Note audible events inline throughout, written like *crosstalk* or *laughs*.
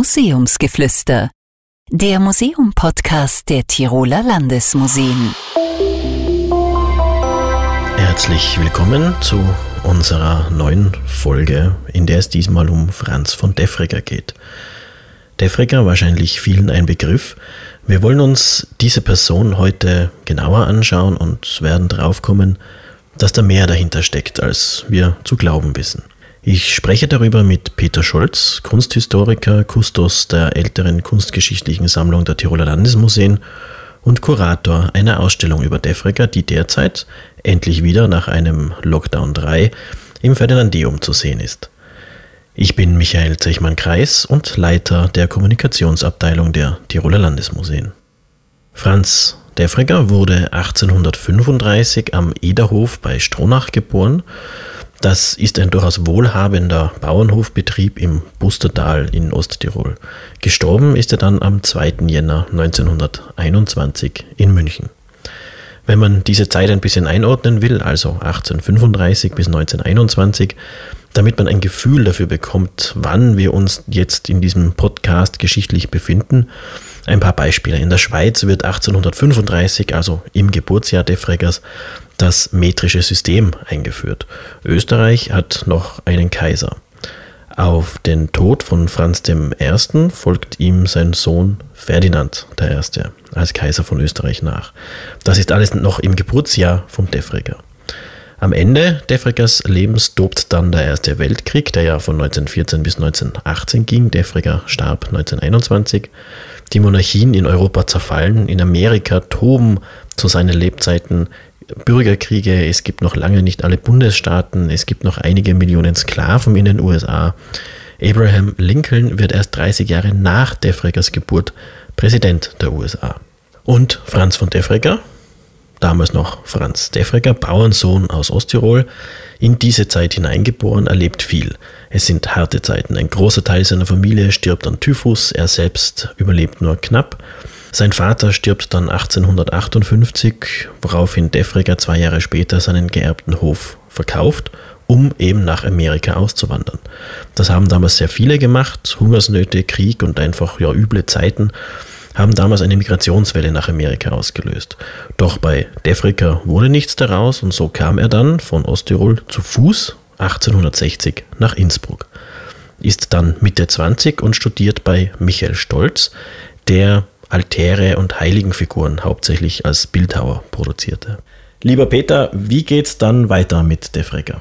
Museumsgeflüster, der Museum-Podcast der Tiroler Landesmuseen. Herzlich willkommen zu unserer neuen Folge, in der es diesmal um Franz von Defregger geht. Defregger wahrscheinlich vielen ein Begriff. Wir wollen uns diese Person heute genauer anschauen und werden draufkommen, dass da mehr dahinter steckt, als wir zu glauben wissen. Ich spreche darüber mit Peter Scholz, Kunsthistoriker, Kustos der älteren kunstgeschichtlichen Sammlung der Tiroler Landesmuseen und Kurator einer Ausstellung über Defregger, die derzeit endlich wieder nach einem Lockdown 3 im Ferdinandeum zu sehen ist. Ich bin Michael Zechmann-Kreis und Leiter der Kommunikationsabteilung der Tiroler Landesmuseen. Franz Defregger wurde 1835 am Ederhof bei Stronach geboren das ist ein durchaus wohlhabender Bauernhofbetrieb im Bustertal in Osttirol. Gestorben ist er dann am 2. Jänner 1921 in München. Wenn man diese Zeit ein bisschen einordnen will, also 1835 bis 1921, damit man ein Gefühl dafür bekommt, wann wir uns jetzt in diesem Podcast geschichtlich befinden, ein paar Beispiele. In der Schweiz wird 1835, also im Geburtsjahr Defreggers, das metrische System eingeführt. Österreich hat noch einen Kaiser. Auf den Tod von Franz I. folgt ihm sein Sohn Ferdinand I. als Kaiser von Österreich nach. Das ist alles noch im Geburtsjahr vom Defregger. Am Ende Defreggers Lebens tobt dann der Erste Weltkrieg, der ja von 1914 bis 1918 ging. Defregger starb 1921. Die Monarchien in Europa zerfallen, in Amerika toben zu seinen Lebzeiten Bürgerkriege, es gibt noch lange nicht alle Bundesstaaten, es gibt noch einige Millionen Sklaven in den USA. Abraham Lincoln wird erst 30 Jahre nach Defreggers Geburt Präsident der USA. Und Franz von Defregger, damals noch Franz Defregger, Bauernsohn aus Osttirol, in diese Zeit hineingeboren, erlebt viel. Es sind harte Zeiten. Ein großer Teil seiner Familie stirbt an Typhus, er selbst überlebt nur knapp. Sein Vater stirbt dann 1858, woraufhin Defregger zwei Jahre später seinen geerbten Hof verkauft, um eben nach Amerika auszuwandern. Das haben damals sehr viele gemacht. Hungersnöte, Krieg und einfach ja, üble Zeiten haben damals eine Migrationswelle nach Amerika ausgelöst. Doch bei Defregger wurde nichts daraus und so kam er dann von Osttirol zu Fuß 1860 nach Innsbruck. Ist dann Mitte 20 und studiert bei Michael Stolz, der Altäre und Heiligenfiguren hauptsächlich als Bildhauer produzierte. Lieber Peter, wie geht's dann weiter mit Defregger?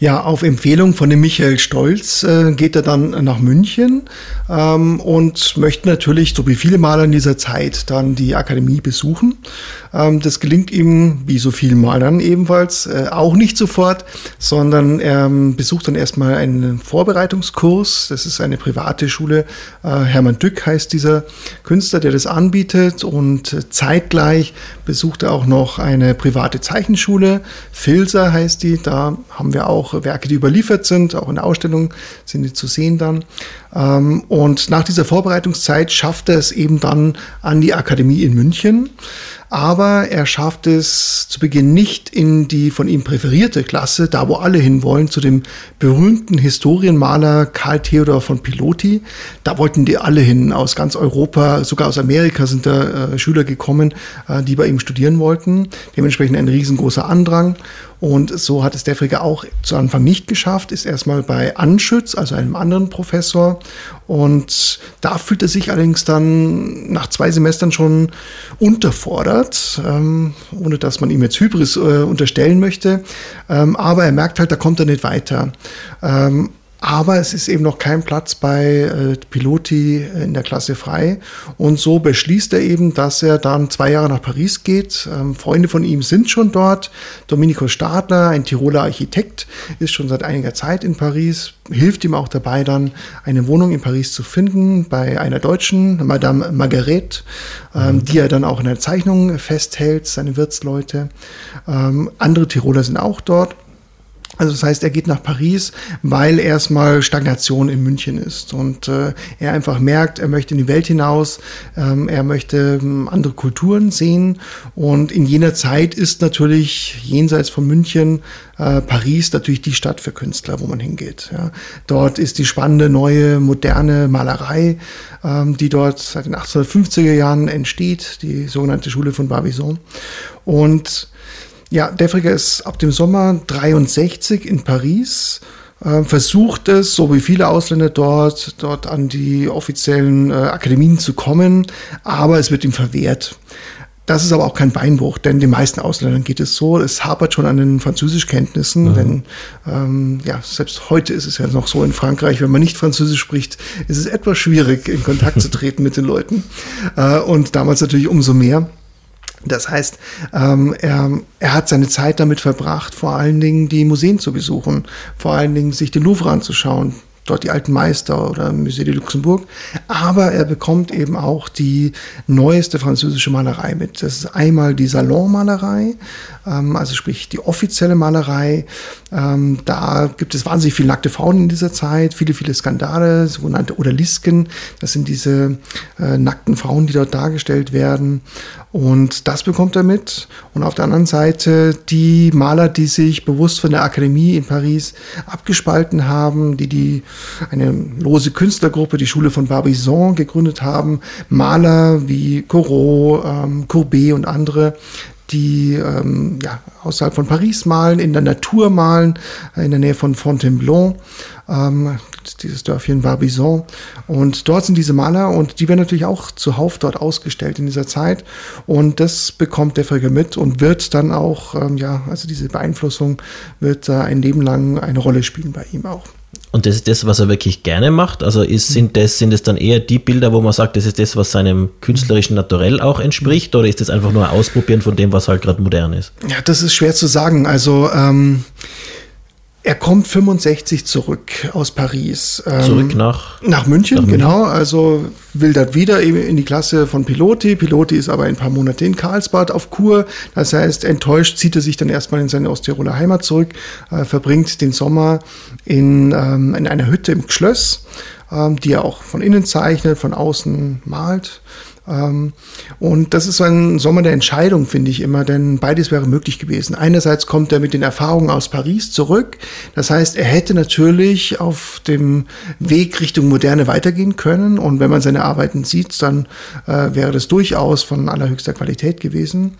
Ja, auf Empfehlung von dem Michael Stolz äh, geht er dann nach München ähm, und möchte natürlich, so wie viele Maler in dieser Zeit, dann die Akademie besuchen. Ähm, das gelingt ihm, wie so vielen Malern ebenfalls, äh, auch nicht sofort, sondern er ähm, besucht dann erstmal einen Vorbereitungskurs. Das ist eine private Schule. Äh, Hermann Dück heißt dieser Künstler, der das anbietet und zeitgleich besucht er auch noch eine private Zeichenschule. Filser heißt die. Da haben wir auch Werke, die überliefert sind, auch in der Ausstellung sind die zu sehen dann. Ähm, und nach dieser Vorbereitungszeit schafft er es eben dann an die Akademie in München aber er schafft es zu Beginn nicht in die von ihm präferierte Klasse, da wo alle hinwollen, zu dem berühmten Historienmaler Karl Theodor von Piloty. Da wollten die alle hin, aus ganz Europa, sogar aus Amerika sind da äh, Schüler gekommen, äh, die bei ihm studieren wollten. Dementsprechend ein riesengroßer Andrang. Und so hat es der Frege auch zu Anfang nicht geschafft, ist erstmal bei Anschütz, also einem anderen Professor. Und da fühlt er sich allerdings dann nach zwei Semestern schon unterfordert, ähm, ohne dass man ihm jetzt Hybris äh, unterstellen möchte. Ähm, aber er merkt halt, da kommt er nicht weiter. Ähm, aber es ist eben noch kein Platz bei äh, Piloti in der Klasse frei. Und so beschließt er eben, dass er dann zwei Jahre nach Paris geht. Ähm, Freunde von ihm sind schon dort. Domenico Stadler, ein Tiroler Architekt, ist schon seit einiger Zeit in Paris, hilft ihm auch dabei, dann eine Wohnung in Paris zu finden bei einer Deutschen, Madame Marguerite, ähm, die er dann auch in der Zeichnung festhält, seine Wirtsleute. Ähm, andere Tiroler sind auch dort. Also das heißt, er geht nach Paris, weil erstmal Stagnation in München ist und äh, er einfach merkt, er möchte in die Welt hinaus, ähm, er möchte ähm, andere Kulturen sehen und in jener Zeit ist natürlich jenseits von München äh, Paris natürlich die Stadt für Künstler, wo man hingeht. Ja. Dort ist die spannende neue moderne Malerei, ähm, die dort seit den 1850er Jahren entsteht, die sogenannte Schule von Barbizon und ja, Defriger ist ab dem Sommer 63 in Paris, äh, versucht es, so wie viele Ausländer dort, dort an die offiziellen äh, Akademien zu kommen, aber es wird ihm verwehrt. Das ist aber auch kein Beinbruch, denn den meisten Ausländern geht es so, es hapert schon an den Französischkenntnissen, mhm. wenn, ähm, ja, selbst heute ist es ja noch so in Frankreich, wenn man nicht Französisch spricht, ist es etwas schwierig, in Kontakt zu *laughs* treten mit den Leuten. Äh, und damals natürlich umso mehr. Das heißt, ähm, er, er hat seine Zeit damit verbracht, vor allen Dingen die Museen zu besuchen, vor allen Dingen sich den Louvre anzuschauen, dort die alten Meister oder Musée de Luxembourg. Aber er bekommt eben auch die neueste französische Malerei mit. Das ist einmal die Salonmalerei, ähm, also sprich die offizielle Malerei. Ähm, da gibt es wahnsinnig viele nackte Frauen in dieser Zeit, viele, viele Skandale, sogenannte Odalisken. Das sind diese äh, nackten Frauen, die dort dargestellt werden. Und das bekommt er mit. Und auf der anderen Seite die Maler, die sich bewusst von der Akademie in Paris abgespalten haben, die die eine lose Künstlergruppe, die Schule von Barbizon gegründet haben, Maler wie Corot, ähm, Courbet und andere, die ähm, ja, außerhalb von Paris malen, in der Natur malen, in der Nähe von Fontainebleau, ähm, dieses Dörfchen Barbizon. Und dort sind diese Maler und die werden natürlich auch zuhauf dort ausgestellt in dieser Zeit. Und das bekommt der Völker mit und wird dann auch, ähm, ja, also diese Beeinflussung wird äh, ein Leben lang eine Rolle spielen bei ihm auch. Und das ist das, was er wirklich gerne macht? Also ist, sind, das, sind es dann eher die Bilder, wo man sagt, das ist das, was seinem künstlerischen Naturell auch entspricht? Oder ist das einfach nur ein Ausprobieren von dem, was halt gerade modern ist? Ja, das ist schwer zu sagen. Also ähm, er kommt 65 zurück aus Paris. Ähm, zurück nach, nach München, nach München, genau. Also will dort wieder in die Klasse von Piloti. Piloti ist aber ein paar Monate in Karlsbad auf Kur. Das heißt, enttäuscht zieht er sich dann erstmal in seine Osttiroler Heimat zurück, äh, verbringt den Sommer in, ähm, in einer Hütte im Schloss, ähm, die er auch von innen zeichnet, von außen malt. Ähm, und das ist so ein Sommer der Entscheidung, finde ich immer, denn beides wäre möglich gewesen. Einerseits kommt er mit den Erfahrungen aus Paris zurück. Das heißt, er hätte natürlich auf dem Weg Richtung Moderne weitergehen können. Und wenn man seine Arbeiten sieht, dann äh, wäre das durchaus von allerhöchster Qualität gewesen.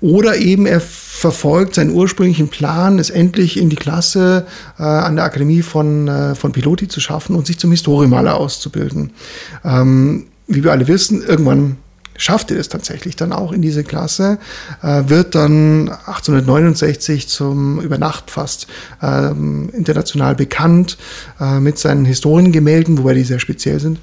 Oder eben er verfolgt seinen ursprünglichen Plan, es endlich in die Klasse äh, an der Akademie von, äh, von Piloti zu schaffen und sich zum Historiemaler auszubilden. Ähm, wie wir alle wissen, irgendwann schafft er es tatsächlich dann auch in diese Klasse, äh, wird dann 1869 zum über Nacht fast ähm, international bekannt äh, mit seinen Historiengemälden, wobei die sehr speziell sind.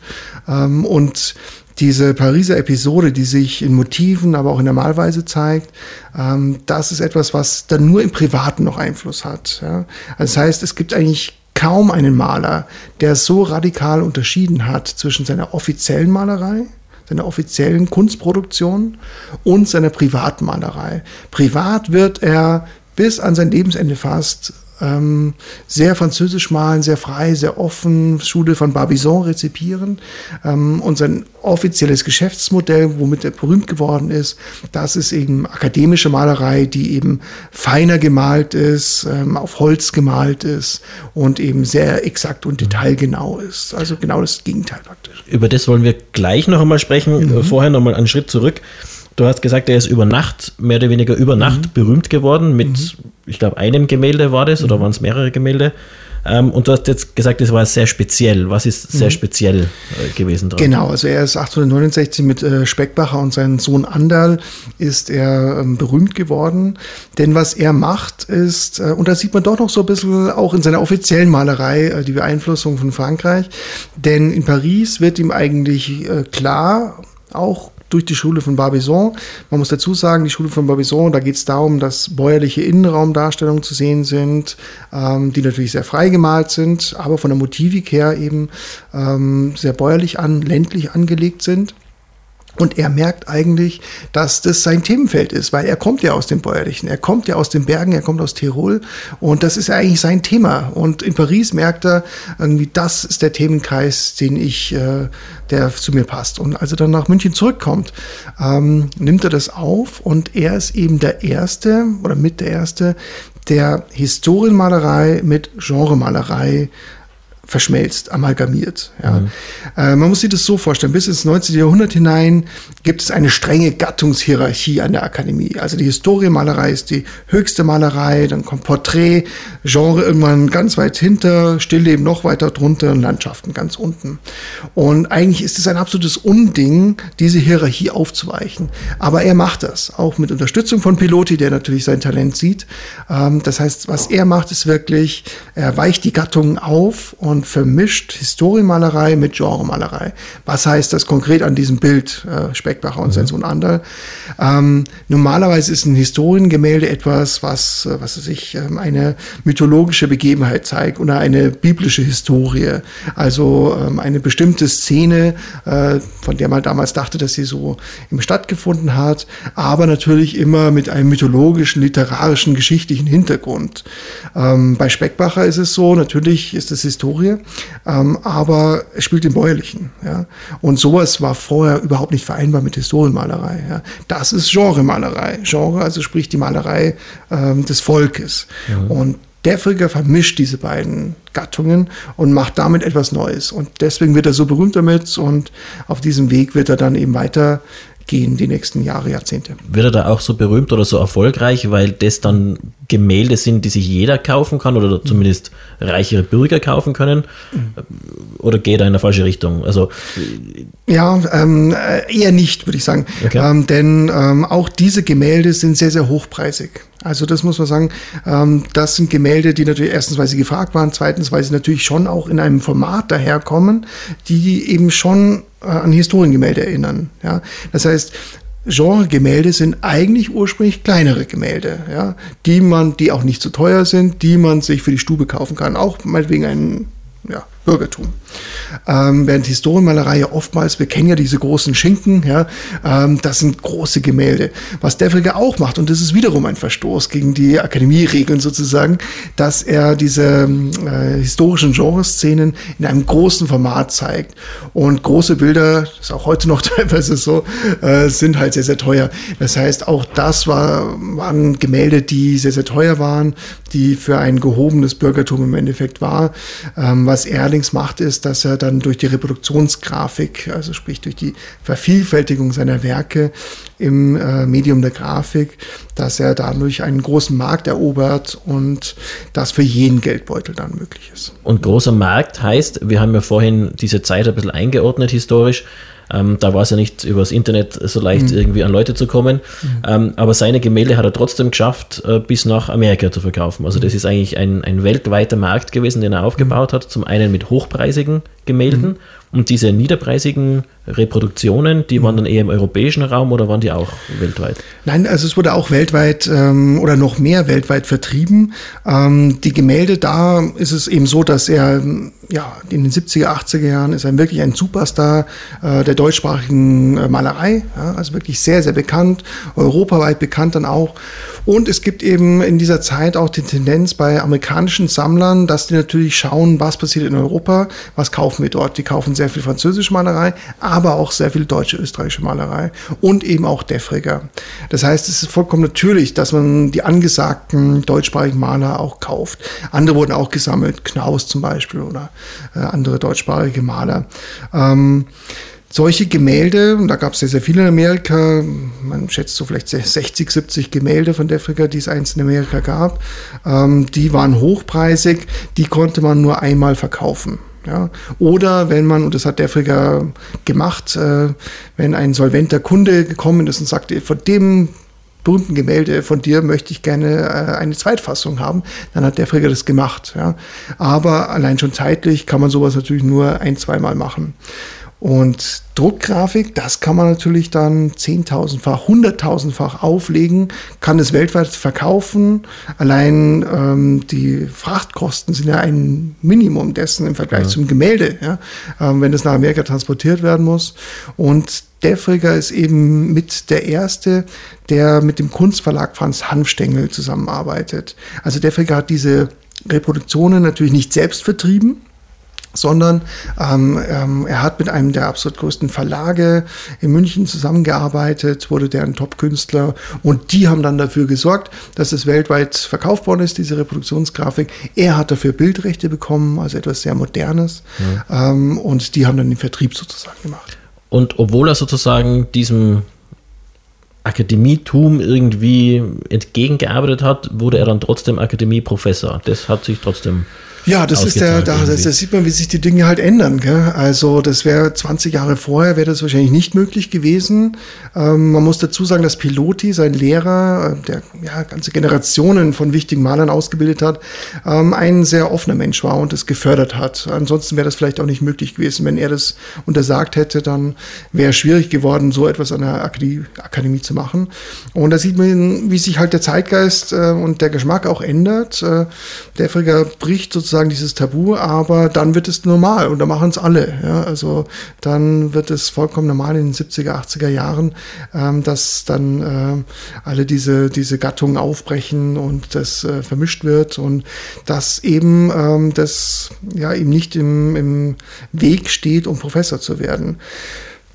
Ähm, und diese Pariser Episode, die sich in Motiven, aber auch in der Malweise zeigt, ähm, das ist etwas, was dann nur im Privaten noch Einfluss hat. Ja? Also das heißt, es gibt eigentlich kaum einen Maler, der so radikal unterschieden hat zwischen seiner offiziellen Malerei, seiner offiziellen Kunstproduktion und seiner Privatmalerei. Privat wird er bis an sein Lebensende fast ähm, sehr französisch malen, sehr frei, sehr offen, Schule von Barbizon rezipieren. Ähm, und sein offizielles Geschäftsmodell, womit er berühmt geworden ist, das ist eben akademische Malerei, die eben feiner gemalt ist, ähm, auf Holz gemalt ist und eben sehr exakt und detailgenau ist. Also genau das Gegenteil praktisch. Über das wollen wir gleich noch einmal sprechen. Mhm. Vorher noch mal einen Schritt zurück. Du hast gesagt, er ist über Nacht, mehr oder weniger über Nacht mhm. berühmt geworden. Mit, mhm. ich glaube, einem Gemälde war das oder mhm. waren es mehrere Gemälde? Ähm, und du hast jetzt gesagt, es war sehr speziell. Was ist sehr mhm. speziell äh, gewesen dran? Genau, also er ist 1869 mit äh, Speckbacher und seinem Sohn Andal ist er ähm, berühmt geworden. Denn was er macht ist, äh, und da sieht man doch noch so ein bisschen auch in seiner offiziellen Malerei äh, die Beeinflussung von Frankreich. Denn in Paris wird ihm eigentlich äh, klar, auch durch die Schule von Barbizon. Man muss dazu sagen, die Schule von Barbizon, da geht es darum, dass bäuerliche Innenraumdarstellungen zu sehen sind, ähm, die natürlich sehr frei gemalt sind, aber von der Motivik her eben ähm, sehr bäuerlich an, ländlich angelegt sind. Und er merkt eigentlich, dass das sein Themenfeld ist, weil er kommt ja aus dem Bäuerlichen, er kommt ja aus den Bergen, er kommt aus Tirol und das ist ja eigentlich sein Thema. Und in Paris merkt er irgendwie, das ist der Themenkreis, den ich, äh, der zu mir passt. Und als er dann nach München zurückkommt, ähm, nimmt er das auf und er ist eben der Erste oder mit der Erste, der Historienmalerei mit Genremalerei verschmelzt, amalgamiert. Ja. Mhm. Äh, man muss sich das so vorstellen, bis ins 19. Jahrhundert hinein gibt es eine strenge Gattungshierarchie an der Akademie. Also die Historienmalerei ist die höchste Malerei, dann kommt Porträt, Genre irgendwann ganz weit hinter, Stillleben noch weiter drunter und Landschaften ganz unten. Und eigentlich ist es ein absolutes Unding, diese Hierarchie aufzuweichen. Aber er macht das, auch mit Unterstützung von Piloti, der natürlich sein Talent sieht. Ähm, das heißt, was er macht, ist wirklich, er weicht die Gattungen auf und und vermischt Historienmalerei mit Genremalerei. Was heißt das konkret an diesem Bild, äh, Speckbacher und mhm. sein Sohn Anderl? Ähm, normalerweise ist ein Historiengemälde etwas, was, äh, was sich ähm, eine mythologische Begebenheit zeigt oder eine biblische Historie. Also ähm, eine bestimmte Szene, äh, von der man damals dachte, dass sie so im stattgefunden hat, aber natürlich immer mit einem mythologischen, literarischen, geschichtlichen Hintergrund. Ähm, bei Speckbacher ist es so, natürlich ist es Historie Historie, ähm, aber es spielt den Bäuerlichen. Ja? Und sowas war vorher überhaupt nicht vereinbar mit Historienmalerei. Ja? Das ist Genremalerei. Genre, also sprich die Malerei ähm, des Volkes. Ja. Und Defriger vermischt diese beiden Gattungen und macht damit etwas Neues. Und deswegen wird er so berühmt damit und auf diesem Weg wird er dann eben weiter gehen die nächsten Jahre, Jahrzehnte. Wird er da auch so berühmt oder so erfolgreich, weil das dann Gemälde sind, die sich jeder kaufen kann oder zumindest reichere Bürger kaufen können? Oder geht er in eine falsche Richtung? Also ja, ähm, äh, eher nicht, würde ich sagen. Okay. Ähm, denn ähm, auch diese Gemälde sind sehr, sehr hochpreisig. Also das muss man sagen, ähm, das sind Gemälde, die natürlich erstens, weil sie gefragt waren, zweitens, weil sie natürlich schon auch in einem Format daherkommen, die eben schon äh, an Historiengemälde erinnern. Ja? Das heißt, Genre-Gemälde sind eigentlich ursprünglich kleinere Gemälde, ja, die man, die auch nicht zu so teuer sind, die man sich für die Stube kaufen kann, auch meinetwegen ein ja, Bürgertum. Ähm, während Historienmalerei ja oftmals, wir kennen ja diese großen Schinken, ja, ähm, das sind große Gemälde. Was Defriger auch macht, und das ist wiederum ein Verstoß gegen die Akademieregeln sozusagen, dass er diese äh, historischen Genreszenen in einem großen Format zeigt. Und große Bilder, ist auch heute noch *laughs* teilweise so, äh, sind halt sehr, sehr teuer. Das heißt, auch das war, waren Gemälde, die sehr, sehr teuer waren, die für ein gehobenes Bürgertum im Endeffekt war. Ähm, was er allerdings macht, ist, dass er dann durch die Reproduktionsgrafik, also sprich durch die Vervielfältigung seiner Werke im äh, Medium der Grafik, dass er dadurch einen großen Markt erobert und das für jeden Geldbeutel dann möglich ist. Und großer Markt heißt, wir haben ja vorhin diese Zeit ein bisschen eingeordnet historisch, ähm, da war es ja nicht übers Internet so leicht, mhm. irgendwie an Leute zu kommen. Mhm. Ähm, aber seine Gemälde hat er trotzdem geschafft, äh, bis nach Amerika zu verkaufen. Also das ist eigentlich ein, ein weltweiter Markt gewesen, den er aufgebaut hat. Zum einen mit hochpreisigen Gemälden mhm. Und diese niederpreisigen Reproduktionen, die waren dann eher im europäischen Raum oder waren die auch weltweit? Nein, also es wurde auch weltweit ähm, oder noch mehr weltweit vertrieben. Ähm, die Gemälde, da ist es eben so, dass er ja, in den 70er, 80er Jahren ist er wirklich ein Superstar äh, der deutschsprachigen äh, Malerei, ja, also wirklich sehr, sehr bekannt, europaweit bekannt dann auch. Und es gibt eben in dieser Zeit auch die Tendenz bei amerikanischen Sammlern, dass die natürlich schauen, was passiert in Europa, was kaufen wir dort. Die kaufen sehr viel französische Malerei, aber auch sehr viel deutsche, österreichische Malerei und eben auch Defriger. Das heißt, es ist vollkommen natürlich, dass man die angesagten deutschsprachigen Maler auch kauft. Andere wurden auch gesammelt, Knaus zum Beispiel oder äh, andere deutschsprachige Maler. Ähm, solche Gemälde, und da gab es sehr, sehr viele in Amerika, man schätzt so vielleicht 60, 70 Gemälde von Defriger, die es einst in Amerika gab, ähm, die waren hochpreisig, die konnte man nur einmal verkaufen. Ja? Oder wenn man, und das hat Defriger gemacht, äh, wenn ein solventer Kunde gekommen ist und sagte, von dem berühmten Gemälde von dir möchte ich gerne äh, eine Zweitfassung haben, dann hat der Träger das gemacht. Ja. Aber allein schon zeitlich kann man sowas natürlich nur ein, zweimal machen. Und Druckgrafik, das kann man natürlich dann zehntausendfach, hunderttausendfach auflegen, kann es weltweit verkaufen. Allein ähm, die Frachtkosten sind ja ein Minimum dessen im Vergleich ja. zum Gemälde, ja? ähm, wenn es nach Amerika transportiert werden muss. Und Defriger ist eben mit der erste, der mit dem Kunstverlag Franz Hanfstengel zusammenarbeitet. Also Defriger hat diese Reproduktionen natürlich nicht selbst vertrieben, sondern ähm, ähm, er hat mit einem der absolut größten Verlage in München zusammengearbeitet, wurde deren Top-Künstler und die haben dann dafür gesorgt, dass es weltweit verkauft worden ist, diese Reproduktionsgrafik. Er hat dafür Bildrechte bekommen, also etwas sehr Modernes ja. ähm, und die haben dann den Vertrieb sozusagen gemacht. Und obwohl er sozusagen diesem Akademietum irgendwie entgegengearbeitet hat, wurde er dann trotzdem Akademieprofessor. Das hat sich trotzdem ja, das ist der, da, das, das, sieht man, wie sich die Dinge halt ändern. Gell? Also das wäre 20 Jahre vorher, wäre das wahrscheinlich nicht möglich gewesen. Ähm, man muss dazu sagen, dass Piloti, sein Lehrer, äh, der ja, ganze Generationen von wichtigen Malern ausgebildet hat, ähm, ein sehr offener Mensch war und das gefördert hat. Ansonsten wäre das vielleicht auch nicht möglich gewesen. Wenn er das untersagt hätte, dann wäre es schwierig geworden, so etwas an der Akademie, Akademie, zu machen. Und da sieht man, wie sich halt der Zeitgeist äh, und der Geschmack auch ändert. Äh, der Frigger bricht sozusagen sozusagen dieses Tabu, aber dann wird es normal und da machen es alle. Ja? Also dann wird es vollkommen normal in den 70er, 80er Jahren, ähm, dass dann äh, alle diese, diese Gattungen aufbrechen und das äh, vermischt wird und dass eben ähm, das ja ihm nicht im, im Weg steht, um Professor zu werden.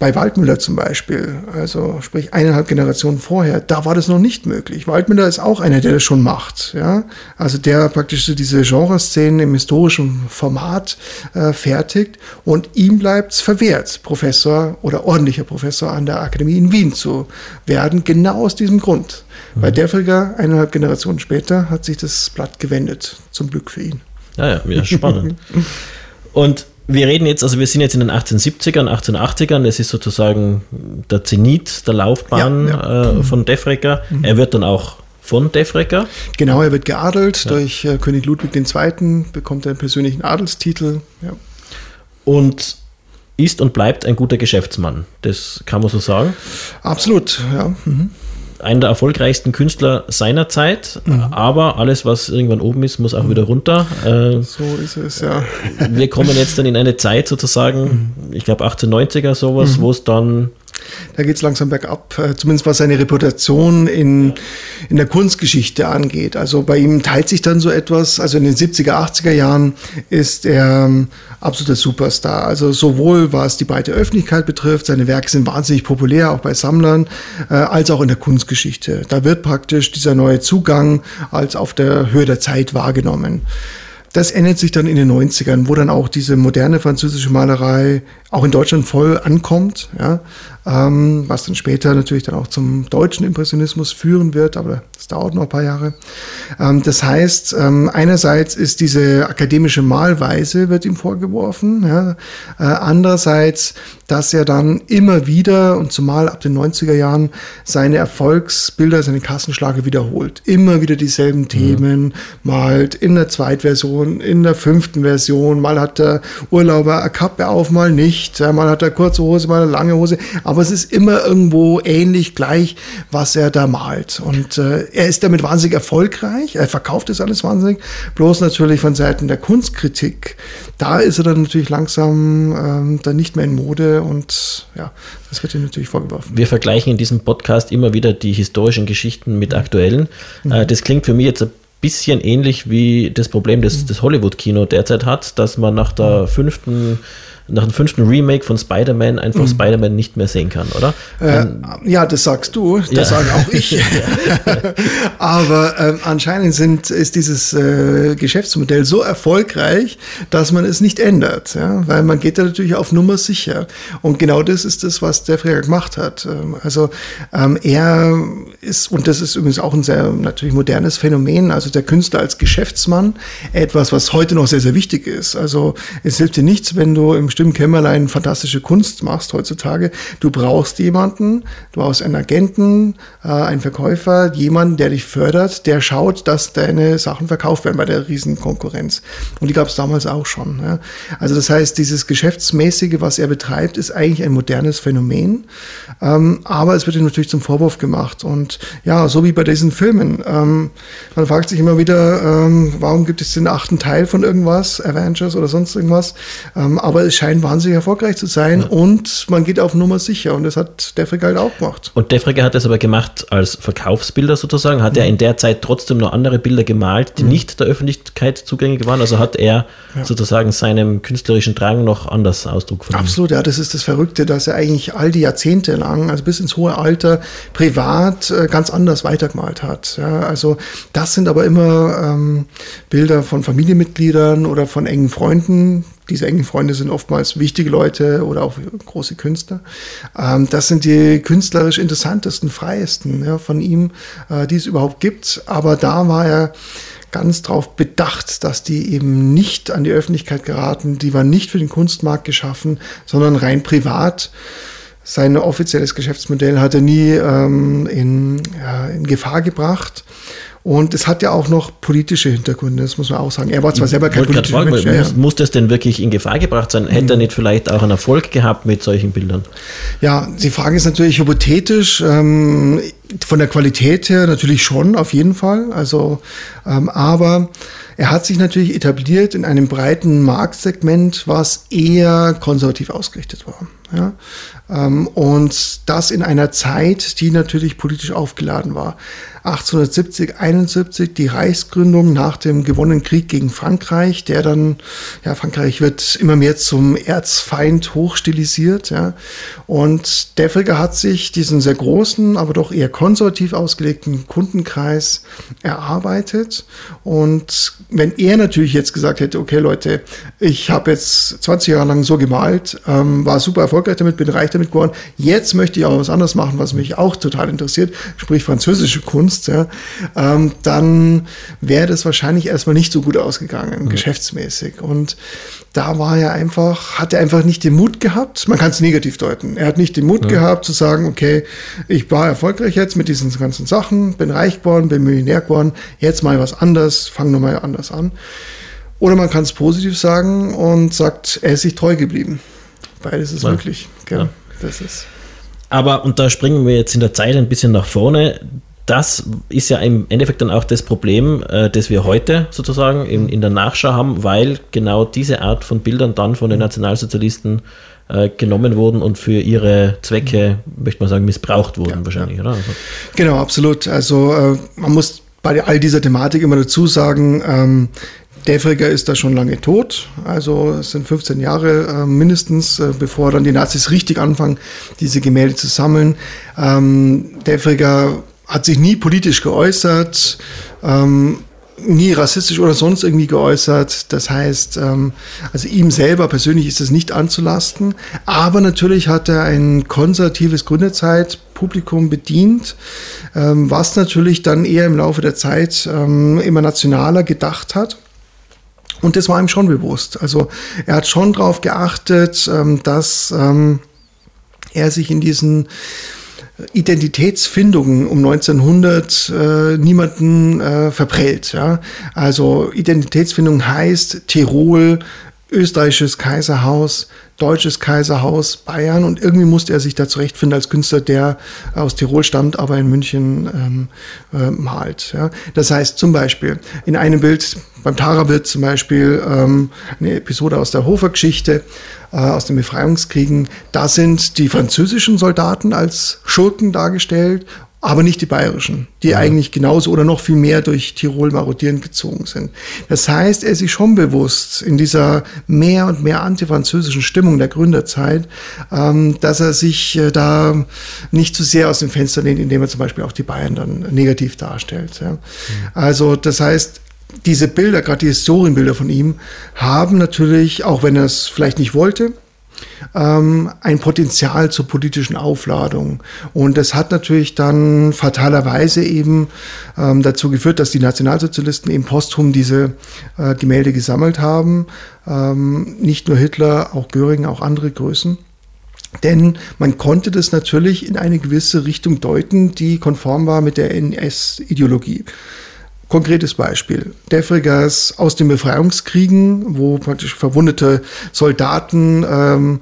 Bei Waldmüller zum Beispiel, also sprich eineinhalb Generationen vorher, da war das noch nicht möglich. Waldmüller ist auch einer, der das schon macht. Ja? Also der praktisch so diese Genreszenen im historischen Format äh, fertigt und ihm bleibt es verwehrt, Professor oder ordentlicher Professor an der Akademie in Wien zu werden, genau aus diesem Grund. Mhm. Bei Derfriger, eineinhalb Generationen später, hat sich das Blatt gewendet, zum Glück für ihn. Ja, ja, wieder spannend. *laughs* und wir reden jetzt, also wir sind jetzt in den 1870ern, 1880ern, das ist sozusagen der Zenit der Laufbahn ja, ja. Äh, von Defrecker. Mhm. Er wird dann auch von Defrecker. Genau, er wird geadelt ja. durch äh, König Ludwig II., bekommt einen persönlichen Adelstitel. Und ist und bleibt ein guter Geschäftsmann. Das kann man so sagen. Absolut, ja. Mhm einer der erfolgreichsten Künstler seiner Zeit, mhm. aber alles, was irgendwann oben ist, muss auch wieder runter. Äh, so ist es, ja. Wir kommen jetzt dann in eine Zeit sozusagen, mhm. ich glaube 1890er sowas, mhm. wo es dann da geht es langsam bergab, äh, zumindest was seine Reputation in, in der Kunstgeschichte angeht. Also bei ihm teilt sich dann so etwas. Also in den 70er, 80er Jahren ist er ähm, absoluter Superstar. Also sowohl was die breite Öffentlichkeit betrifft, seine Werke sind wahnsinnig populär, auch bei Sammlern, äh, als auch in der Kunstgeschichte. Da wird praktisch dieser neue Zugang als auf der Höhe der Zeit wahrgenommen. Das ändert sich dann in den 90ern, wo dann auch diese moderne französische Malerei auch in Deutschland voll ankommt, ja, ähm, was dann später natürlich dann auch zum deutschen Impressionismus führen wird, aber das dauert noch ein paar Jahre. Ähm, das heißt, ähm, einerseits ist diese akademische Malweise wird ihm vorgeworfen, ja, äh, andererseits, dass er dann immer wieder und zumal ab den 90er Jahren seine Erfolgsbilder, seine Kassenschlage wiederholt, immer wieder dieselben Themen mhm. malt in der Zweitversion, in der fünften Version, mal hat der Urlauber eine Kappe auf, mal nicht mal hat er kurze Hose, mal eine lange Hose. Aber es ist immer irgendwo ähnlich gleich, was er da malt. Und äh, er ist damit wahnsinnig erfolgreich. Er verkauft das alles wahnsinnig. Bloß natürlich von Seiten der Kunstkritik. Da ist er dann natürlich langsam ähm, dann nicht mehr in Mode. Und ja, das wird ihm natürlich vorgeworfen. Wir vergleichen in diesem Podcast immer wieder die historischen Geschichten mit aktuellen. Mhm. Äh, das klingt für mich jetzt ein bisschen ähnlich wie das Problem, das mhm. das Hollywood-Kino derzeit hat, dass man nach der fünften nach dem fünften Remake von Spider-Man einfach mhm. Spider-Man nicht mehr sehen kann, oder? Äh, ja, das sagst du, das ja. sage auch ich. *laughs* *laughs* Aber äh, anscheinend sind, ist dieses äh, Geschäftsmodell so erfolgreich, dass man es nicht ändert, ja? weil man geht da natürlich auf Nummer sicher. Und genau das ist das, was der Freger gemacht hat. Ähm, also ähm, er ist, und das ist übrigens auch ein sehr natürlich modernes Phänomen, also der Künstler als Geschäftsmann, etwas, was heute noch sehr, sehr wichtig ist. Also es hilft dir nichts, wenn du im bestimmt Kämmerlein fantastische Kunst machst heutzutage. Du brauchst jemanden, du brauchst einen Agenten, äh, einen Verkäufer, jemanden, der dich fördert, der schaut, dass deine Sachen verkauft werden bei der Riesenkonkurrenz. Und die gab es damals auch schon. Ja. Also das heißt, dieses Geschäftsmäßige, was er betreibt, ist eigentlich ein modernes Phänomen. Ähm, aber es wird ihm natürlich zum Vorwurf gemacht. Und ja, so wie bei diesen Filmen. Ähm, man fragt sich immer wieder, ähm, warum gibt es den achten Teil von irgendwas, Avengers oder sonst irgendwas. Ähm, aber es scheint wahnsinnig erfolgreich zu sein ja. und man geht auf Nummer sicher. Und das hat Defriger halt auch gemacht. Und Defriger hat das aber gemacht als Verkaufsbilder sozusagen. Hat mhm. er in der Zeit trotzdem noch andere Bilder gemalt, die mhm. nicht der Öffentlichkeit zugänglich waren? Also hat er ja. sozusagen seinem künstlerischen Drang noch anders Ausdruck verliehen? Absolut, ja. Das ist das Verrückte, dass er eigentlich all die Jahrzehnte lang, also bis ins hohe Alter, privat äh, ganz anders weitergemalt hat. Ja, also das sind aber immer ähm, Bilder von Familienmitgliedern oder von engen Freunden. Diese engen Freunde sind oftmals wichtige Leute oder auch große Künstler. Ähm, das sind die künstlerisch interessantesten, freiesten ja, von ihm, äh, die es überhaupt gibt. Aber da war er ganz darauf bedacht, dass die eben nicht an die Öffentlichkeit geraten. Die waren nicht für den Kunstmarkt geschaffen, sondern rein privat sein offizielles Geschäftsmodell hat er nie ähm, in, ja, in Gefahr gebracht. Und es hat ja auch noch politische Hintergründe, das muss man auch sagen. Er war zwar selber kein politischer fragen, Mensch. Muss, muss, das denn wirklich in Gefahr gebracht sein? Hätte mhm. er nicht vielleicht auch einen Erfolg gehabt mit solchen Bildern? Ja, die Frage ist natürlich hypothetisch. Ähm, von der Qualität her natürlich schon, auf jeden Fall. Also, ähm, aber er hat sich natürlich etabliert in einem breiten Marktsegment, was eher konservativ ausgerichtet war. Ja? Ähm, und das in einer Zeit, die natürlich politisch aufgeladen war. 1870, 71 die Reichsgründung nach dem gewonnenen Krieg gegen Frankreich, der dann, ja, Frankreich wird immer mehr zum Erzfeind hochstilisiert, ja. Und Defriger hat sich diesen sehr großen, aber doch eher konservativ ausgelegten Kundenkreis erarbeitet. Und wenn er natürlich jetzt gesagt hätte, okay Leute, ich habe jetzt 20 Jahre lang so gemalt, ähm, war super erfolgreich damit, bin reich damit geworden, jetzt möchte ich auch was anderes machen, was mich auch total interessiert, sprich französische Kunst Kunst, ja, ähm, dann wäre das wahrscheinlich erstmal nicht so gut ausgegangen, mhm. geschäftsmäßig. Und da war er einfach, hat er einfach nicht den Mut gehabt, man kann es negativ deuten, er hat nicht den Mut ja. gehabt zu sagen, okay, ich war erfolgreich jetzt mit diesen ganzen Sachen, bin reich geworden, bin Millionär geworden, jetzt mal was anderes, fang nochmal anders an. Oder man kann es positiv sagen und sagt, er ist sich treu geblieben. Beides ist ja. möglich. Ja. Das ist. Aber, und da springen wir jetzt in der Zeit ein bisschen nach vorne das ist ja im Endeffekt dann auch das Problem, äh, das wir heute sozusagen in, in der Nachschau haben, weil genau diese Art von Bildern dann von den Nationalsozialisten äh, genommen wurden und für ihre Zwecke, möchte man sagen, missbraucht wurden ja, wahrscheinlich, ja. oder? Also. Genau, absolut. Also äh, man muss bei all dieser Thematik immer dazu sagen, ähm, Defriger ist da schon lange tot, also es sind 15 Jahre äh, mindestens, äh, bevor dann die Nazis richtig anfangen, diese Gemälde zu sammeln. Ähm, Defriger hat sich nie politisch geäußert, ähm, nie rassistisch oder sonst irgendwie geäußert. Das heißt, ähm, also ihm selber persönlich ist es nicht anzulasten. Aber natürlich hat er ein konservatives Gründerzeitpublikum bedient, ähm, was natürlich dann eher im Laufe der Zeit ähm, immer nationaler gedacht hat. Und das war ihm schon bewusst. Also er hat schon darauf geachtet, ähm, dass ähm, er sich in diesen Identitätsfindungen um 1900 äh, niemanden äh, verprellt. Ja? Also Identitätsfindung heißt Tirol, österreichisches Kaiserhaus, deutsches Kaiserhaus, Bayern und irgendwie musste er sich da zurechtfinden als Künstler, der aus Tirol stammt, aber in München ähm, äh, malt. Ja. Das heißt zum Beispiel in einem Bild beim Tara wird zum Beispiel ähm, eine Episode aus der Hofer-Geschichte, äh, aus den Befreiungskriegen. Da sind die französischen Soldaten als Schurken dargestellt aber nicht die bayerischen, die ja. eigentlich genauso oder noch viel mehr durch Tirol marodierend gezogen sind. Das heißt, er ist sich schon bewusst in dieser mehr und mehr antifranzösischen Stimmung der Gründerzeit, ähm, dass er sich äh, da nicht zu sehr aus dem Fenster lehnt, indem er zum Beispiel auch die Bayern dann negativ darstellt. Mhm. Also das heißt, diese Bilder, gerade die Historienbilder von ihm, haben natürlich, auch wenn er es vielleicht nicht wollte, ähm, ein Potenzial zur politischen Aufladung. Und das hat natürlich dann fatalerweise eben ähm, dazu geführt, dass die Nationalsozialisten eben posthum diese äh, Gemälde gesammelt haben. Ähm, nicht nur Hitler, auch Göring, auch andere Größen. Denn man konnte das natürlich in eine gewisse Richtung deuten, die konform war mit der NS-Ideologie. Konkretes Beispiel. Defrigers aus den Befreiungskriegen, wo praktisch verwundete Soldaten ähm,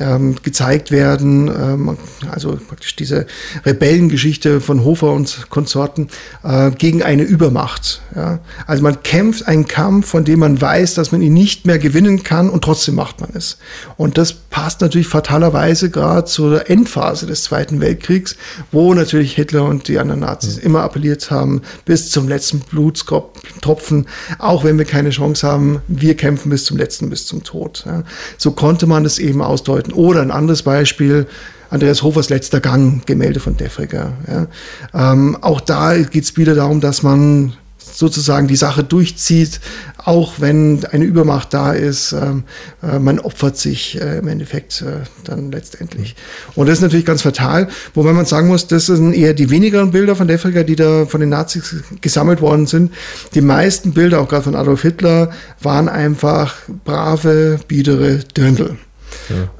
ähm, gezeigt werden. Ähm, also praktisch diese Rebellengeschichte von Hofer und Konsorten äh, gegen eine Übermacht. Ja? Also man kämpft einen Kampf, von dem man weiß, dass man ihn nicht mehr gewinnen kann und trotzdem macht man es. Und das passt natürlich fatalerweise gerade zur Endphase des Zweiten Weltkriegs, wo natürlich Hitler und die anderen Nazis mhm. immer appelliert haben, bis zum letzten Blutstropfen, auch wenn wir keine Chance haben, wir kämpfen bis zum letzten, bis zum Tod. Ja? So konnte man es eben ausdeuten. Oder ein anderes Beispiel, Andreas Hofers letzter Gang, Gemälde von Defriger. Ja. Ähm, auch da geht es wieder darum, dass man sozusagen die Sache durchzieht, auch wenn eine Übermacht da ist. Ähm, äh, man opfert sich äh, im Endeffekt äh, dann letztendlich. Und das ist natürlich ganz fatal, wobei man sagen muss, das sind eher die wenigeren Bilder von Defriger, die da von den Nazis gesammelt worden sind. Die meisten Bilder, auch gerade von Adolf Hitler, waren einfach brave, biedere Dirndl.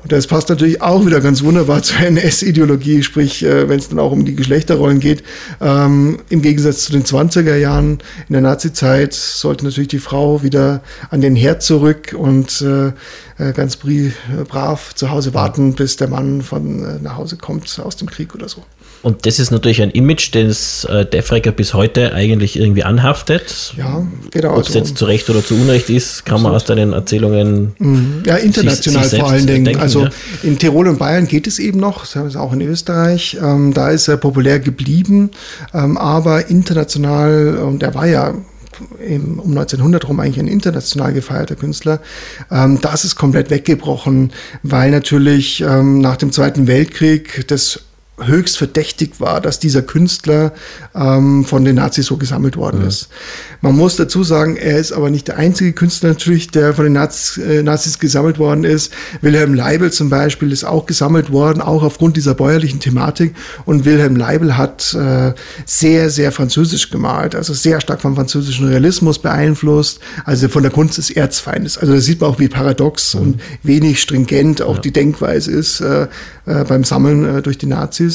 Und das passt natürlich auch wieder ganz wunderbar *laughs* zur NS-Ideologie, sprich, äh, wenn es dann auch um die Geschlechterrollen geht. Ähm, Im Gegensatz zu den 20er Jahren in der Nazi-Zeit sollte natürlich die Frau wieder an den Herd zurück und äh, äh ganz brav zu Hause warten, bis der Mann von äh, nach Hause kommt aus dem Krieg oder so. Und das ist natürlich ein Image, das äh, Defrecker bis heute eigentlich irgendwie anhaftet. Ja, genau. Ob es jetzt zu Recht oder zu Unrecht ist, kann man aus deinen Erzählungen. Mhm. Ja, international sich, sich vor allen Dingen. Denken, also ja. in Tirol und Bayern geht es eben noch, auch in Österreich. Ähm, da ist er populär geblieben, ähm, aber international, und er war ja um 1900 rum eigentlich ein international gefeierter Künstler. Ähm, das ist komplett weggebrochen, weil natürlich ähm, nach dem Zweiten Weltkrieg das höchst verdächtig war, dass dieser Künstler ähm, von den Nazis so gesammelt worden mhm. ist. Man muss dazu sagen, er ist aber nicht der einzige Künstler natürlich, der von den Nazis, äh, Nazis gesammelt worden ist. Wilhelm Leibel zum Beispiel ist auch gesammelt worden, auch aufgrund dieser bäuerlichen Thematik. Und Wilhelm Leibel hat äh, sehr, sehr französisch gemalt, also sehr stark vom französischen Realismus beeinflusst, also von der Kunst des Erzfeindes. Also da sieht man auch, wie paradox mhm. und wenig stringent auch ja. die Denkweise ist äh, äh, beim Sammeln äh, durch die Nazis.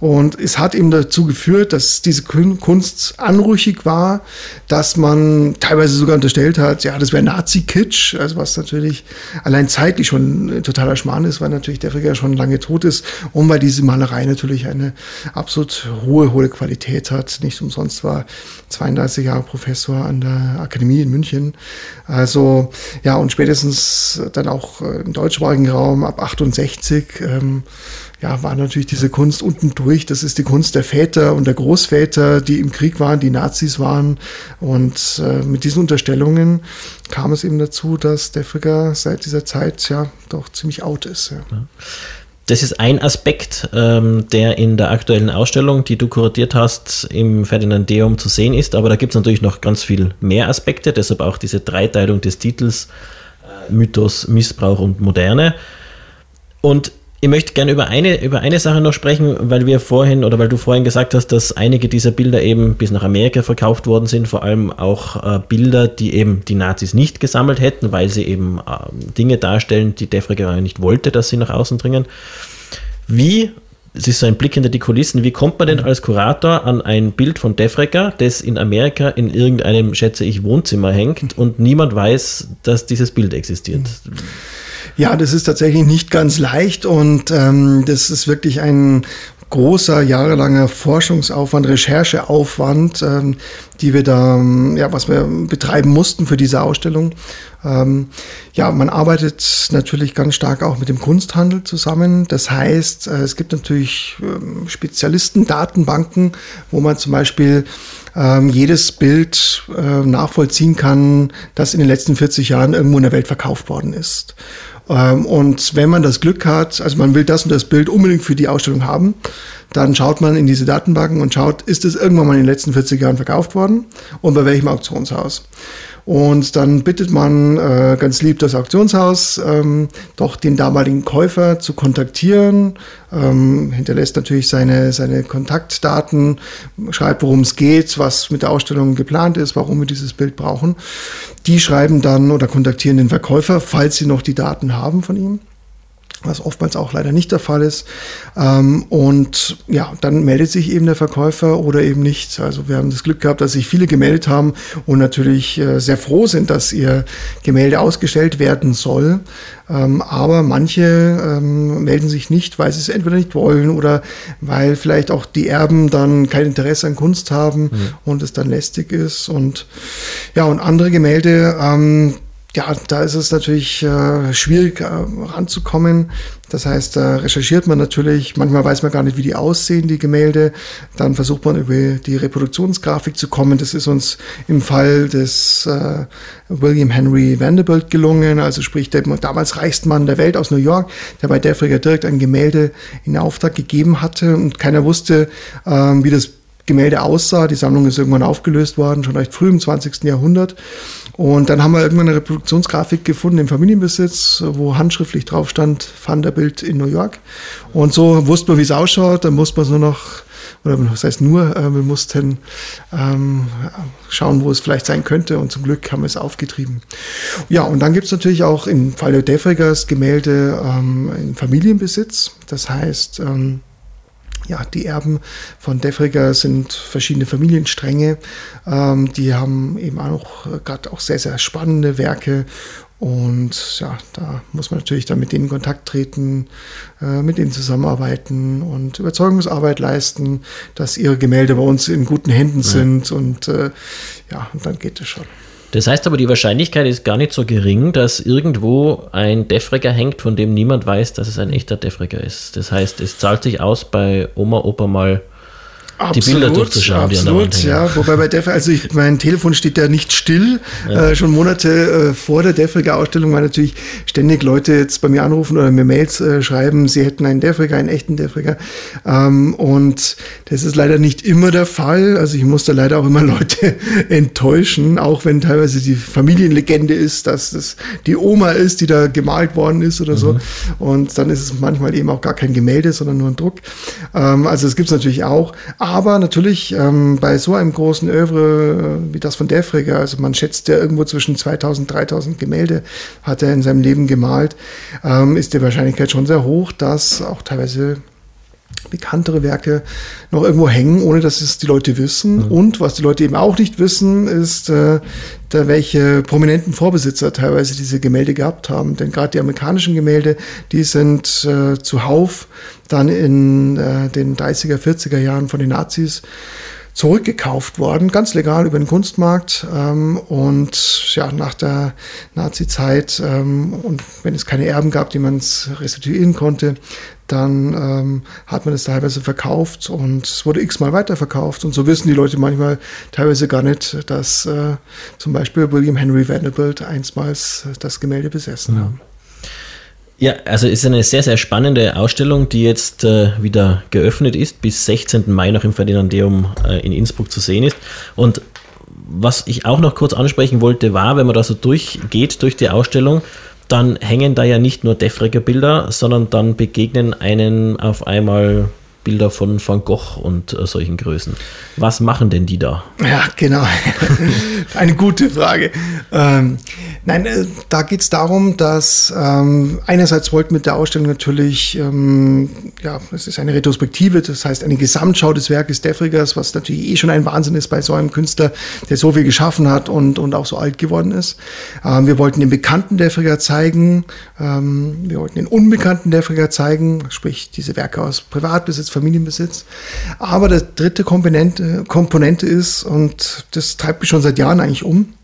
Und es hat eben dazu geführt, dass diese Kunst anrüchig war, dass man teilweise sogar unterstellt hat, ja, das wäre Nazi-Kitsch, also was natürlich allein zeitlich schon totaler Schmarrn ist, weil natürlich der Frigger schon lange tot ist und weil diese Malerei natürlich eine absolut hohe, hohe Qualität hat. Nicht umsonst war 32 Jahre Professor an der Akademie in München. Also ja, und spätestens dann auch äh, im deutschsprachigen Raum ab 68 ähm, ja, war natürlich diese Kunst unten durch. Das ist die Kunst der Väter und der Großväter, die im Krieg waren, die Nazis waren. Und äh, mit diesen Unterstellungen kam es eben dazu, dass Defriger seit dieser Zeit ja doch ziemlich out ist. Ja. Ja. Das ist ein Aspekt, ähm, der in der aktuellen Ausstellung, die du kuratiert hast, im Ferdinandeum zu sehen ist. Aber da gibt es natürlich noch ganz viel mehr Aspekte, deshalb auch diese Dreiteilung des Titels äh, Mythos, Missbrauch und Moderne. Und ich möchte gerne über eine, über eine Sache noch sprechen, weil wir vorhin oder weil du vorhin gesagt hast, dass einige dieser Bilder eben bis nach Amerika verkauft worden sind, vor allem auch äh, Bilder, die eben die Nazis nicht gesammelt hätten, weil sie eben äh, Dinge darstellen, die Defregger nicht wollte, dass sie nach außen dringen. Wie, es ist so ein Blick hinter die Kulissen, wie kommt man denn als Kurator an ein Bild von Defregger, das in Amerika in irgendeinem, schätze ich, Wohnzimmer hängt und niemand weiß, dass dieses Bild existiert? Ja, das ist tatsächlich nicht ganz leicht und ähm, das ist wirklich ein großer, jahrelanger Forschungsaufwand, Rechercheaufwand, ähm, die wir da, ähm, ja, was wir betreiben mussten für diese Ausstellung. Ähm, ja, man arbeitet natürlich ganz stark auch mit dem Kunsthandel zusammen. Das heißt, äh, es gibt natürlich ähm, Spezialisten, Datenbanken, wo man zum Beispiel ähm, jedes Bild äh, nachvollziehen kann, das in den letzten 40 Jahren irgendwo in der Welt verkauft worden ist. Ähm, und wenn man das Glück hat, also man will das und das Bild unbedingt für die Ausstellung haben, dann schaut man in diese Datenbanken und schaut, ist es irgendwann mal in den letzten 40 Jahren verkauft worden und bei welchem Auktionshaus. Und dann bittet man äh, ganz lieb das Auktionshaus, ähm, doch den damaligen Käufer zu kontaktieren, ähm, hinterlässt natürlich seine, seine Kontaktdaten, schreibt, worum es geht, was mit der Ausstellung geplant ist, warum wir dieses Bild brauchen. Die schreiben dann oder kontaktieren den Verkäufer, falls sie noch die Daten haben von ihm was oftmals auch leider nicht der Fall ist. Ähm, und ja, dann meldet sich eben der Verkäufer oder eben nicht. Also wir haben das Glück gehabt, dass sich viele gemeldet haben und natürlich äh, sehr froh sind, dass ihr Gemälde ausgestellt werden soll. Ähm, aber manche ähm, melden sich nicht, weil sie es entweder nicht wollen oder weil vielleicht auch die Erben dann kein Interesse an Kunst haben mhm. und es dann lästig ist. Und ja, und andere Gemälde, ähm, ja, da ist es natürlich äh, schwierig äh, ranzukommen. Das heißt, da recherchiert man natürlich, manchmal weiß man gar nicht, wie die aussehen, die Gemälde. Dann versucht man über die Reproduktionsgrafik zu kommen. Das ist uns im Fall des äh, William Henry Vanderbilt gelungen, also sprich der damals reichste Mann der Welt aus New York, der bei Defriger direkt ein Gemälde in Auftrag gegeben hatte und keiner wusste, ähm, wie das Gemälde aussah. Die Sammlung ist irgendwann aufgelöst worden, schon recht früh im 20. Jahrhundert. Und dann haben wir irgendwann eine Reproduktionsgrafik gefunden im Familienbesitz, wo handschriftlich drauf stand, Vanderbilt in New York. Und so wussten wir, wie es ausschaut. Dann musste man nur noch, oder das heißt nur, äh, wir mussten ähm, schauen, wo es vielleicht sein könnte. Und zum Glück haben wir es aufgetrieben. Ja, und dann gibt es natürlich auch im Falle Defregers Gemälde ähm, in Familienbesitz. Das heißt, ähm, ja, die Erben von Defriger sind verschiedene Familienstränge. Ähm, die haben eben auch äh, gerade auch sehr, sehr spannende Werke. Und ja, da muss man natürlich dann mit denen in Kontakt treten, äh, mit denen zusammenarbeiten und Überzeugungsarbeit leisten, dass ihre Gemälde bei uns in guten Händen ja. sind. Und äh, ja, und dann geht es schon. Das heißt aber, die Wahrscheinlichkeit ist gar nicht so gering, dass irgendwo ein Defregger hängt, von dem niemand weiß, dass es ein echter Defregger ist. Das heißt, es zahlt sich aus, bei Oma, Opa mal Absolut, die Bilder durchzuschauen, absolut, die ja. Wobei bei Defriger, also ich, mein Telefon steht ja nicht still. Ja. Äh, schon Monate äh, vor der Defriger-Ausstellung waren natürlich ständig Leute jetzt bei mir anrufen oder mir Mails äh, schreiben, sie hätten einen Defriger, einen echten Defriger. Ähm, und das ist leider nicht immer der Fall. Also ich musste leider auch immer *laughs* Leute enttäuschen, auch wenn teilweise die Familienlegende ist, dass das die Oma ist, die da gemalt worden ist oder mhm. so. Und dann ist es manchmal eben auch gar kein Gemälde, sondern nur ein Druck. Ähm, also es gibt es natürlich auch. Aber natürlich ähm, bei so einem großen Övre wie das von Defregger, also man schätzt ja irgendwo zwischen 2000, 3000 Gemälde hat er in seinem Leben gemalt, ähm, ist die Wahrscheinlichkeit schon sehr hoch, dass auch teilweise bekanntere Werke noch irgendwo hängen, ohne dass es die Leute wissen. Mhm. Und was die Leute eben auch nicht wissen, ist, äh, da welche prominenten Vorbesitzer teilweise diese Gemälde gehabt haben. Denn gerade die amerikanischen Gemälde, die sind äh, zuhauf dann in äh, den 30er, 40er Jahren von den Nazis zurückgekauft worden, ganz legal über den Kunstmarkt. Ähm, und ja, nach der Nazi-Zeit ähm, und wenn es keine Erben gab, die man es restituieren konnte, dann ähm, hat man es teilweise verkauft und es wurde x-mal weiterverkauft. Und so wissen die Leute manchmal teilweise gar nicht, dass äh, zum Beispiel William Henry Vanderbilt einstmals das Gemälde besessen ja. haben. Ja, also es ist eine sehr, sehr spannende Ausstellung, die jetzt äh, wieder geöffnet ist, bis 16. Mai noch im Ferdinandeum äh, in Innsbruck zu sehen ist. Und was ich auch noch kurz ansprechen wollte, war, wenn man da so durchgeht durch die Ausstellung, dann hängen da ja nicht nur Defregger Bilder, sondern dann begegnen einen auf einmal Bilder von Van Gogh und äh, solchen Größen. Was machen denn die da? Ja, genau. *laughs* Eine gute Frage. Ähm, nein, äh, da geht es darum, dass ähm, einerseits wollten mit der Ausstellung natürlich, ähm, ja, es ist eine Retrospektive, das heißt eine Gesamtschau des Werkes Defrigers, was natürlich eh schon ein Wahnsinn ist bei so einem Künstler, der so viel geschaffen hat und, und auch so alt geworden ist. Ähm, wir wollten den bekannten Defriger zeigen, ähm, wir wollten den unbekannten Defriger zeigen, sprich diese Werke aus Privatbesitz Familienbesitz. Aber der dritte Komponente, Komponente ist, und das treibt mich schon seit Jahren eigentlich um,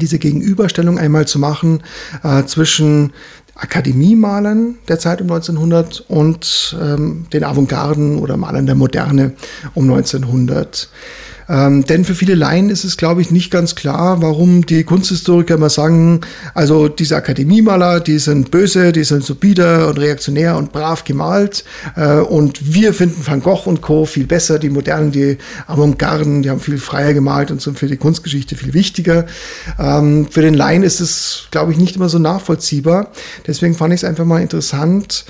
diese Gegenüberstellung einmal zu machen äh, zwischen Akademiemalern der Zeit um 1900 und ähm, den Avantgarden oder Malern der Moderne um 1900. Ähm, denn für viele Laien ist es, glaube ich, nicht ganz klar, warum die Kunsthistoriker immer sagen, also diese Akademiemaler, die sind böse, die sind so bieder und reaktionär und brav gemalt. Äh, und wir finden Van Gogh und Co. viel besser, die Modernen, die Avantgarden, die haben viel freier gemalt und sind für die Kunstgeschichte viel wichtiger. Ähm, für den Laien ist es, glaube ich, nicht immer so nachvollziehbar. Deswegen fand ich es einfach mal interessant,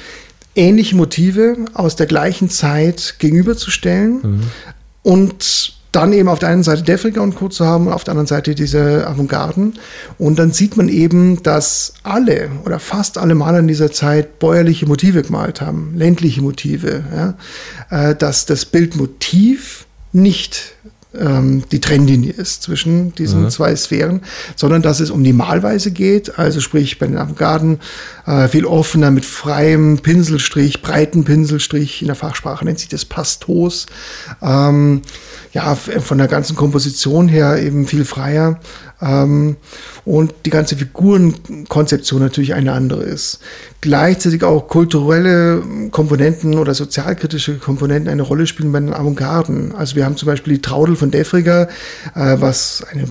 ähnliche Motive aus der gleichen Zeit gegenüberzustellen mhm. und dann eben auf der einen Seite Defriger und Co. zu haben und auf der anderen Seite diese Avantgarden. Und dann sieht man eben, dass alle oder fast alle Maler in dieser Zeit bäuerliche Motive gemalt haben, ländliche Motive. Ja? Äh, dass das Bildmotiv nicht ähm, die Trennlinie ist zwischen diesen mhm. zwei Sphären, sondern dass es um die Malweise geht, also sprich bei den Avantgarden äh, viel offener mit freiem Pinselstrich, breiten Pinselstrich, in der Fachsprache nennt sich das Pastos. Ähm, ja, von der ganzen Komposition her eben viel freier. Ähm, und die ganze Figurenkonzeption natürlich eine andere ist. Gleichzeitig auch kulturelle Komponenten oder sozialkritische Komponenten eine Rolle spielen bei den Avantgarden. Also wir haben zum Beispiel die Traudel von Defriger, äh, was ein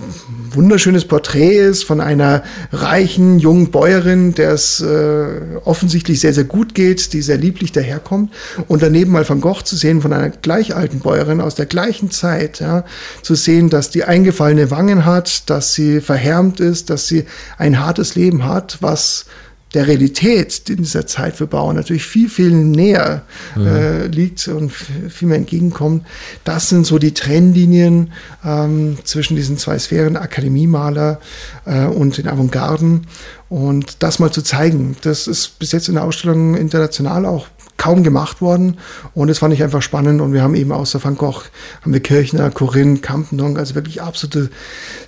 wunderschönes Porträt ist von einer reichen jungen Bäuerin, der es äh, offensichtlich sehr, sehr gut geht, die sehr lieblich daherkommt. Und daneben mal Van Gogh zu sehen von einer gleich alten Bäuerin aus der gleichen Zeit, ja, zu sehen, dass die eingefallene Wangen hat, dass sie verhärmt ist, dass sie ein hartes Leben hat, was der Realität in dieser Zeit für Bauern natürlich viel, viel näher mhm. äh, liegt und viel mehr entgegenkommt. Das sind so die Trennlinien ähm, zwischen diesen zwei Sphären, Akademiemaler äh, und den Avantgarden. Und das mal zu zeigen, das ist bis jetzt in der Ausstellung international auch kaum gemacht worden. Und das fand ich einfach spannend. Und wir haben eben außer Van Gogh, haben wir Kirchner, Corinne, Campendonk, also wirklich absolute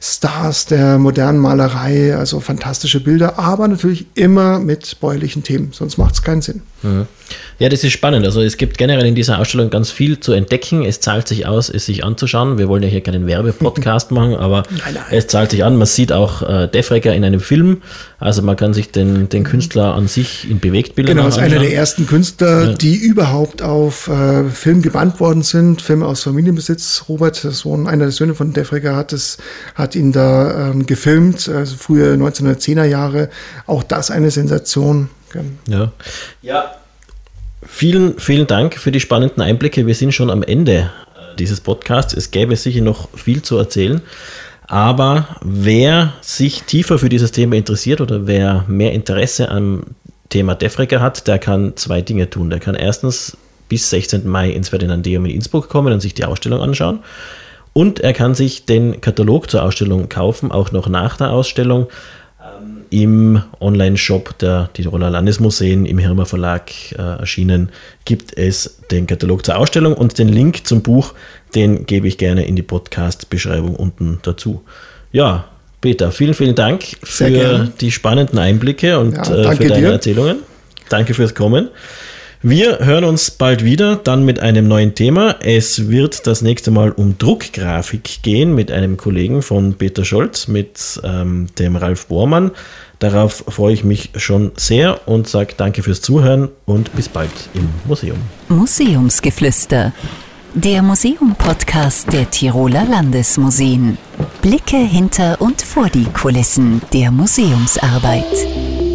Stars der modernen Malerei, also fantastische Bilder, aber natürlich immer mit bäuerlichen Themen, sonst macht es keinen Sinn. Mhm. Ja, das ist spannend. Also es gibt generell in dieser Ausstellung ganz viel zu entdecken. Es zahlt sich aus, es sich anzuschauen. Wir wollen ja hier keinen Werbepodcast *laughs* machen, aber nein, nein. es zahlt sich an. Man sieht auch äh, Defrecker in einem Film. Also man kann sich den, den Künstler an sich in Bewegtbildern Genau, ist einer der ersten Künstler, ja. die überhaupt auf äh, Film gebannt worden sind. Film aus Familienbesitz. Robert, der Sohn, einer der Söhne von Defrecker, hat, es, hat ihn da ähm, gefilmt, also frühe 1910er Jahre. Auch das eine Sensation. Ja. ja, Vielen, vielen Dank für die spannenden Einblicke. Wir sind schon am Ende äh, dieses Podcasts. Es gäbe sicher noch viel zu erzählen. Aber wer sich tiefer für dieses Thema interessiert oder wer mehr Interesse am Thema Defrecker hat, der kann zwei Dinge tun. Der kann erstens bis 16. Mai ins Ferdinandeum in Innsbruck kommen und sich die Ausstellung anschauen. Und er kann sich den Katalog zur Ausstellung kaufen, auch noch nach der Ausstellung im Online-Shop der Tiroler Landesmuseen im Hirmer Verlag äh, erschienen, gibt es den Katalog zur Ausstellung und den Link zum Buch, den gebe ich gerne in die Podcast-Beschreibung unten dazu. Ja, Peter, vielen, vielen Dank für die spannenden Einblicke und ja, äh, für deine dir. Erzählungen. Danke fürs Kommen. Wir hören uns bald wieder, dann mit einem neuen Thema. Es wird das nächste Mal um Druckgrafik gehen mit einem Kollegen von Peter Scholz, mit ähm, dem Ralf Bohrmann. Darauf freue ich mich schon sehr und sage danke fürs Zuhören und bis bald im Museum. Museumsgeflüster. Der Museum-Podcast der Tiroler Landesmuseen. Blicke hinter und vor die Kulissen der Museumsarbeit.